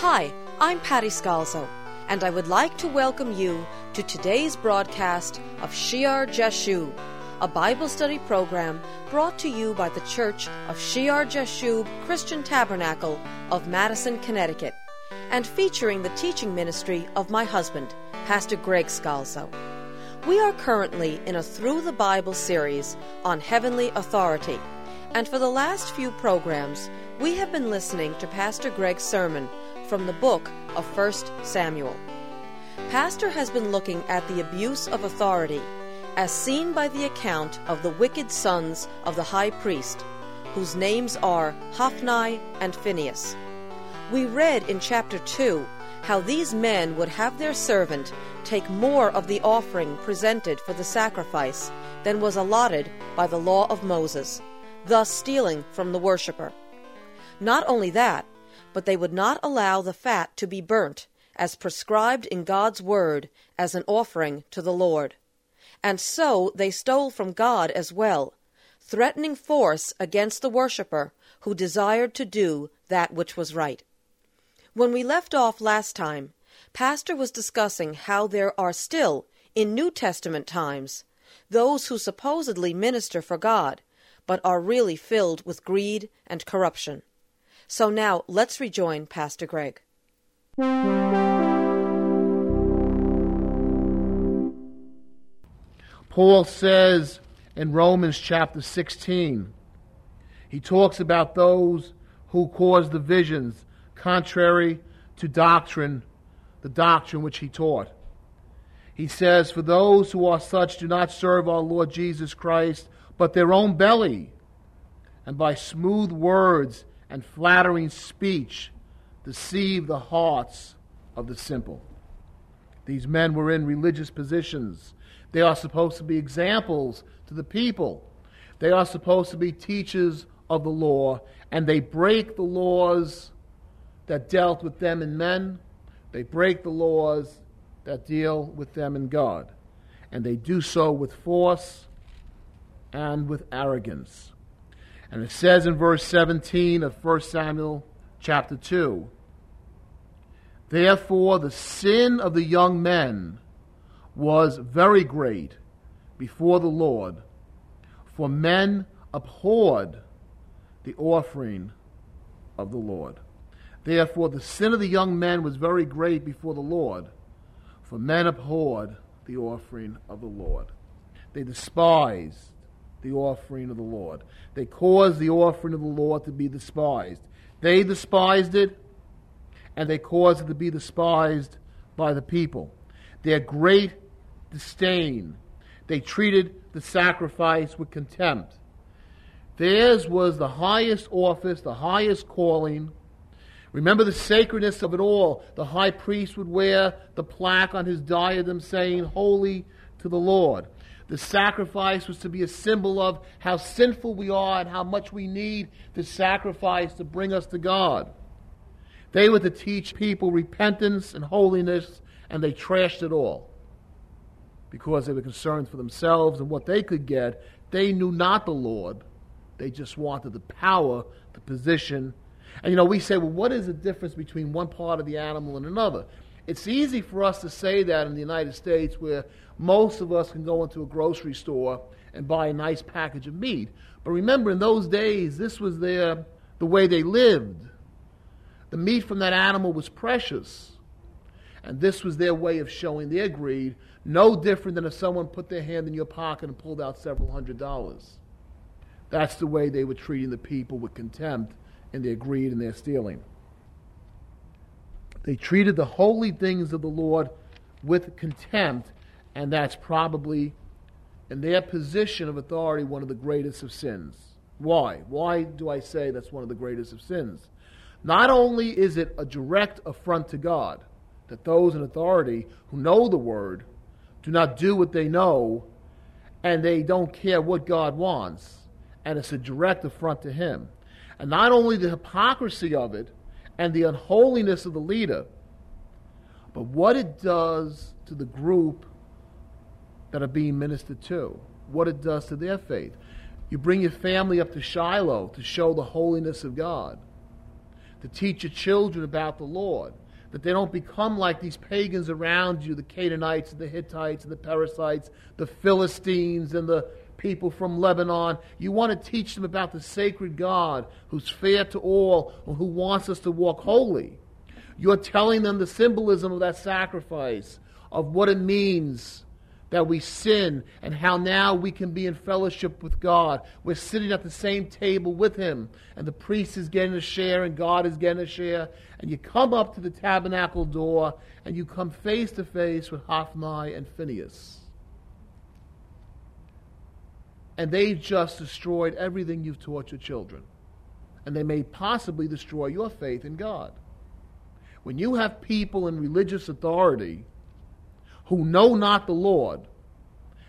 Hi, I'm Patty Scalzo, and I would like to welcome you to today's broadcast of Shear Jashub, a Bible study program brought to you by the Church of Shear Jashub Christian Tabernacle of Madison, Connecticut, and featuring the teaching ministry of my husband, Pastor Greg Scalzo. We are currently in a Through the Bible series on heavenly authority, and for the last few programs, we have been listening to Pastor Greg's sermon from the book of 1 Samuel. Pastor has been looking at the abuse of authority as seen by the account of the wicked sons of the high priest, whose names are Hophni and Phinehas. We read in chapter 2 how these men would have their servant take more of the offering presented for the sacrifice than was allotted by the law of Moses, thus stealing from the worshipper. Not only that, but they would not allow the fat to be burnt, as prescribed in God's word, as an offering to the Lord. And so they stole from God as well, threatening force against the worshipper who desired to do that which was right. When we left off last time, Pastor was discussing how there are still, in New Testament times, those who supposedly minister for God, but are really filled with greed and corruption. So now let's rejoin Pastor Greg. Paul says in Romans chapter 16, he talks about those who cause divisions contrary to doctrine, the doctrine which he taught. He says, For those who are such do not serve our Lord Jesus Christ, but their own belly, and by smooth words and flattering speech deceive the hearts of the simple. These men were in religious positions. They are supposed to be examples to the people. They are supposed to be teachers of the law, and they break the laws that dealt with them and men. They break the laws that deal with them and God. And they do so with force and with arrogance. And it says in verse 17 of 1 Samuel chapter 2 Therefore, the sin of the young men was very great before the Lord, for men abhorred the offering of the Lord. Therefore, the sin of the young men was very great before the Lord, for men abhorred the offering of the Lord. They despised the offering of the Lord. They caused the offering of the Lord to be despised. They despised it, and they caused it to be despised by the people. Their great disdain, they treated the sacrifice with contempt. Theirs was the highest office, the highest calling. Remember the sacredness of it all. The high priest would wear the plaque on his diadem saying, Holy to the Lord. The sacrifice was to be a symbol of how sinful we are and how much we need the sacrifice to bring us to God. They were to teach people repentance and holiness, and they trashed it all because they were concerned for themselves and what they could get. They knew not the Lord, they just wanted the power, the position. And you know, we say, well, what is the difference between one part of the animal and another? It's easy for us to say that in the United States where most of us can go into a grocery store and buy a nice package of meat. But remember, in those days, this was their, the way they lived. The meat from that animal was precious. And this was their way of showing their greed, no different than if someone put their hand in your pocket and pulled out several hundred dollars. That's the way they were treating the people with contempt in their greed and their stealing. They treated the holy things of the Lord with contempt, and that's probably, in their position of authority, one of the greatest of sins. Why? Why do I say that's one of the greatest of sins? Not only is it a direct affront to God that those in authority who know the word do not do what they know and they don't care what God wants, and it's a direct affront to Him. And not only the hypocrisy of it, and the unholiness of the leader, but what it does to the group that are being ministered to, what it does to their faith. You bring your family up to Shiloh to show the holiness of God. to teach your children about the Lord. That they don't become like these pagans around you, the Canaanites and the Hittites and the Perizzites, the Philistines and the people from Lebanon. You want to teach them about the sacred God who's fair to all and who wants us to walk holy. You're telling them the symbolism of that sacrifice, of what it means that we sin and how now we can be in fellowship with God. We're sitting at the same table with Him, and the priest is getting a share and God is getting a share. And you come up to the tabernacle door and you come face to face with Hophni and Phinehas. And they just destroyed everything you've taught your children. And they may possibly destroy your faith in God. When you have people in religious authority, who know not the Lord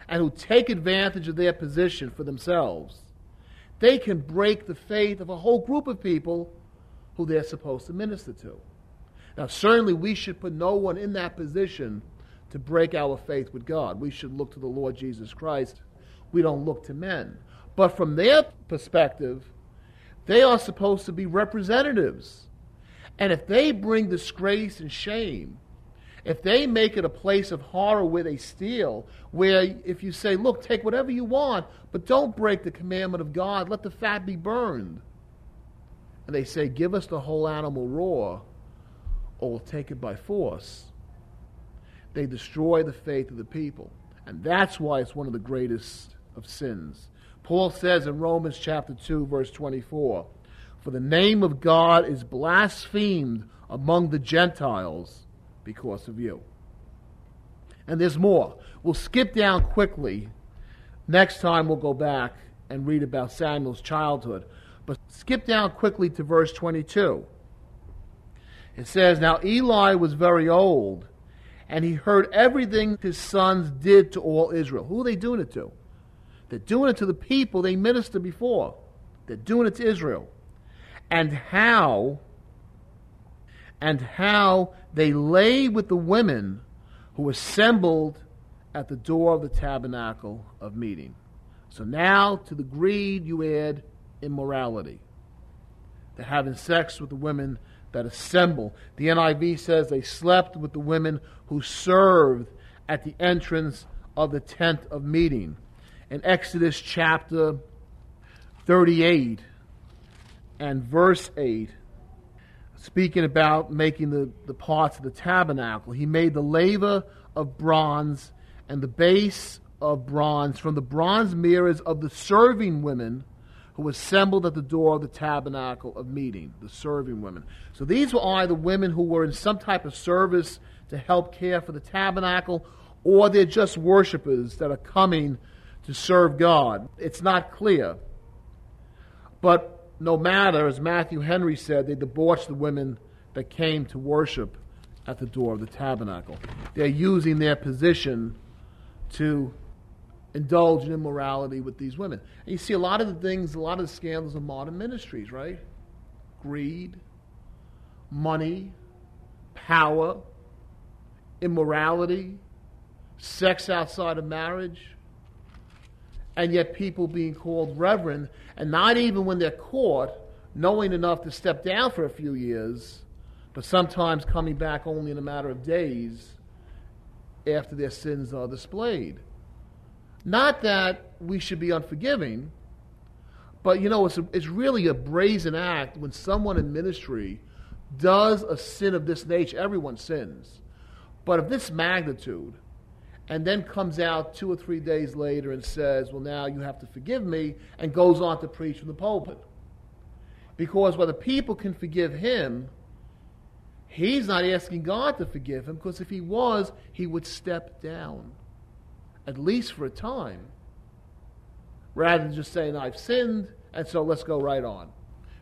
and who take advantage of their position for themselves, they can break the faith of a whole group of people who they're supposed to minister to. Now, certainly we should put no one in that position to break our faith with God. We should look to the Lord Jesus Christ. We don't look to men. But from their perspective, they are supposed to be representatives. And if they bring disgrace and shame if they make it a place of horror where they steal, where if you say, look, take whatever you want, but don't break the commandment of God, let the fat be burned. And they say, give us the whole animal raw, or we'll take it by force. They destroy the faith of the people. And that's why it's one of the greatest of sins. Paul says in Romans chapter 2, verse 24, For the name of God is blasphemed among the Gentiles because of you. And there's more. We'll skip down quickly. Next time we'll go back and read about Samuel's childhood. But skip down quickly to verse 22. It says, Now Eli was very old, and he heard everything his sons did to all Israel. Who are they doing it to? They're doing it to the people they ministered before. They're doing it to Israel. And how and how they lay with the women who assembled at the door of the tabernacle of meeting. So now to the greed you add immorality. They're having sex with the women that assemble. The NIV says they slept with the women who served at the entrance of the tent of meeting. In Exodus chapter 38 and verse 8, speaking about making the, the parts of the tabernacle. He made the laver of bronze and the base of bronze from the bronze mirrors of the serving women who assembled at the door of the tabernacle of meeting, the serving women. So these were either women who were in some type of service to help care for the tabernacle, or they're just worshippers that are coming to serve God. It's not clear. But no matter, as Matthew Henry said, they debauched the women that came to worship at the door of the tabernacle. They're using their position to indulge in immorality with these women. And you see a lot of the things, a lot of the scandals of modern ministries, right? Greed, money, power, immorality, sex outside of marriage and yet people being called reverend, and not even when they're caught, knowing enough to step down for a few years, but sometimes coming back only in a matter of days after their sins are displayed. Not that we should be unforgiving, but you know, it's, a, it's really a brazen act when someone in ministry does a sin of this nature. Everyone sins. But of this magnitude, and then comes out two or three days later and says, Well, now you have to forgive me, and goes on to preach from the pulpit. Because whether people can forgive him, he's not asking God to forgive him, because if he was, he would step down, at least for a time, rather than just saying, I've sinned, and so let's go right on.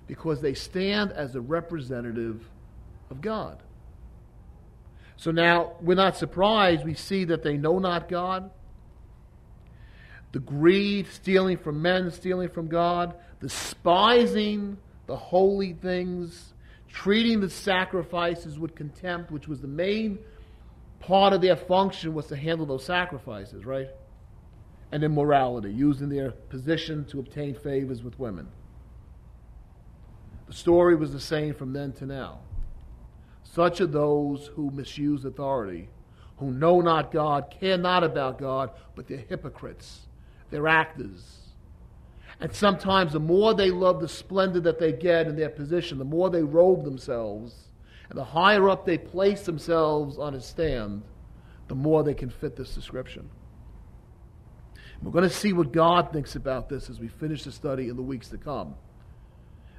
Because they stand as a representative of God. So now we're not surprised. We see that they know not God. The greed, stealing from men, stealing from God, despising the holy things, treating the sacrifices with contempt, which was the main part of their function was to handle those sacrifices, right? And immorality, using their position to obtain favors with women. The story was the same from then to now. Such are those who misuse authority, who know not God, care not about God, but they're hypocrites. They're actors. And sometimes the more they love the splendor that they get in their position, the more they robe themselves, and the higher up they place themselves on a stand, the more they can fit this description. We're going to see what God thinks about this as we finish the study in the weeks to come.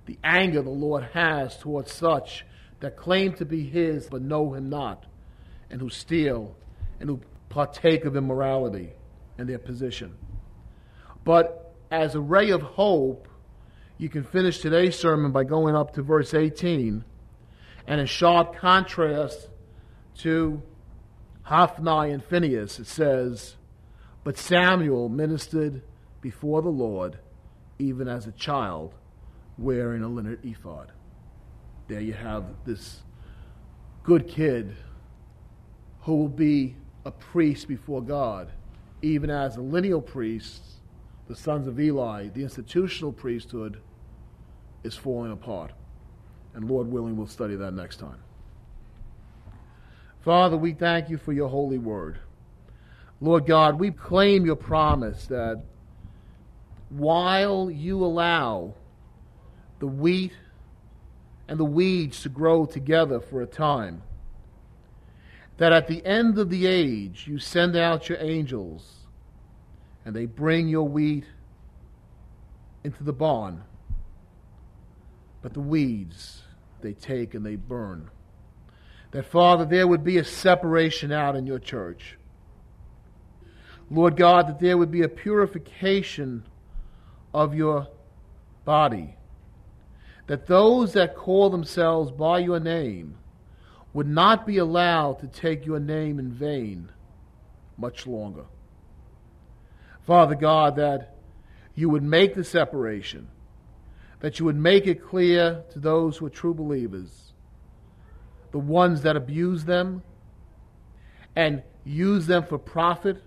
The anger the Lord has towards such that claim to be His but know Him not, and who steal and who partake of immorality and their position. But as a ray of hope, you can finish today's sermon by going up to verse 18 and in sharp contrast to Hophni and Phinehas, it says, But Samuel ministered before the Lord even as a child wearing a linen ephod. There you have this good kid who will be a priest before God, even as the lineal priests, the sons of Eli, the institutional priesthood is falling apart. And Lord willing, we'll study that next time. Father, we thank you for your holy word. Lord God, we claim your promise that while you allow the wheat and the weeds to grow together for a time, that at the end of the age you send out your angels and they bring your wheat into the barn, but the weeds they take and they burn. That, Father, there would be a separation out in your church. Lord God, that there would be a purification of your body. That those that call themselves by your name would not be allowed to take your name in vain much longer. Father God, that you would make the separation, that you would make it clear to those who are true believers the ones that abuse them and use them for profit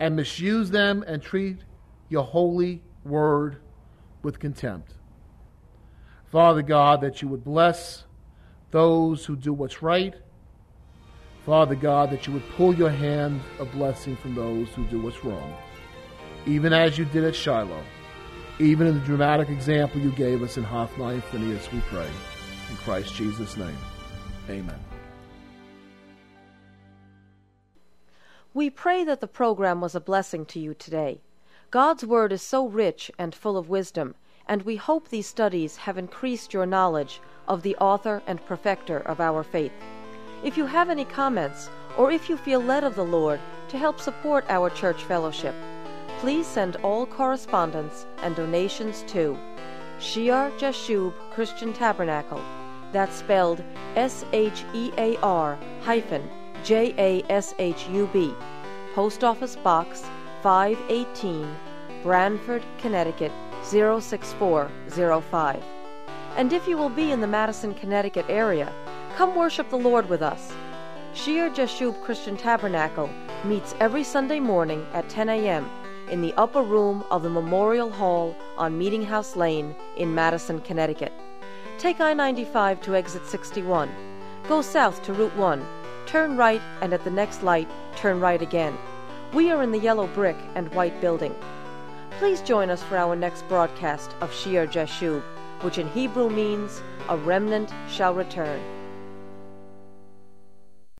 and misuse them and treat your holy word with contempt. Father God, that you would bless those who do what's right. Father God, that you would pull your hand of blessing from those who do what's wrong, even as you did at Shiloh, even in the dramatic example you gave us in Hophni and Phinehas, we pray. In Christ Jesus' name, amen. We pray that the program was a blessing to you today. God's Word is so rich and full of wisdom, and we hope these studies have increased your knowledge of the author and perfecter of our faith. If you have any comments, or if you feel led of the Lord to help support our church fellowship, please send all correspondence and donations to Shear Jashub Christian Tabernacle. That's spelled S H E A R hyphen J A S H U B. Post Office Box 518, Branford, Connecticut 06405. And if you will be in the Madison, Connecticut area, come worship the Lord with us. Shear Jashub Christian Tabernacle meets every Sunday morning at 10 a.m. in the upper room of the Memorial Hall on Meeting House Lane in Madison, Connecticut. Take I 95 to exit 61. Go south to Route 1. Turn right, and at the next light, turn right again. We are in the yellow brick and white building. Please join us for our next broadcast of Shear Jashub, which in Hebrew means a remnant shall return.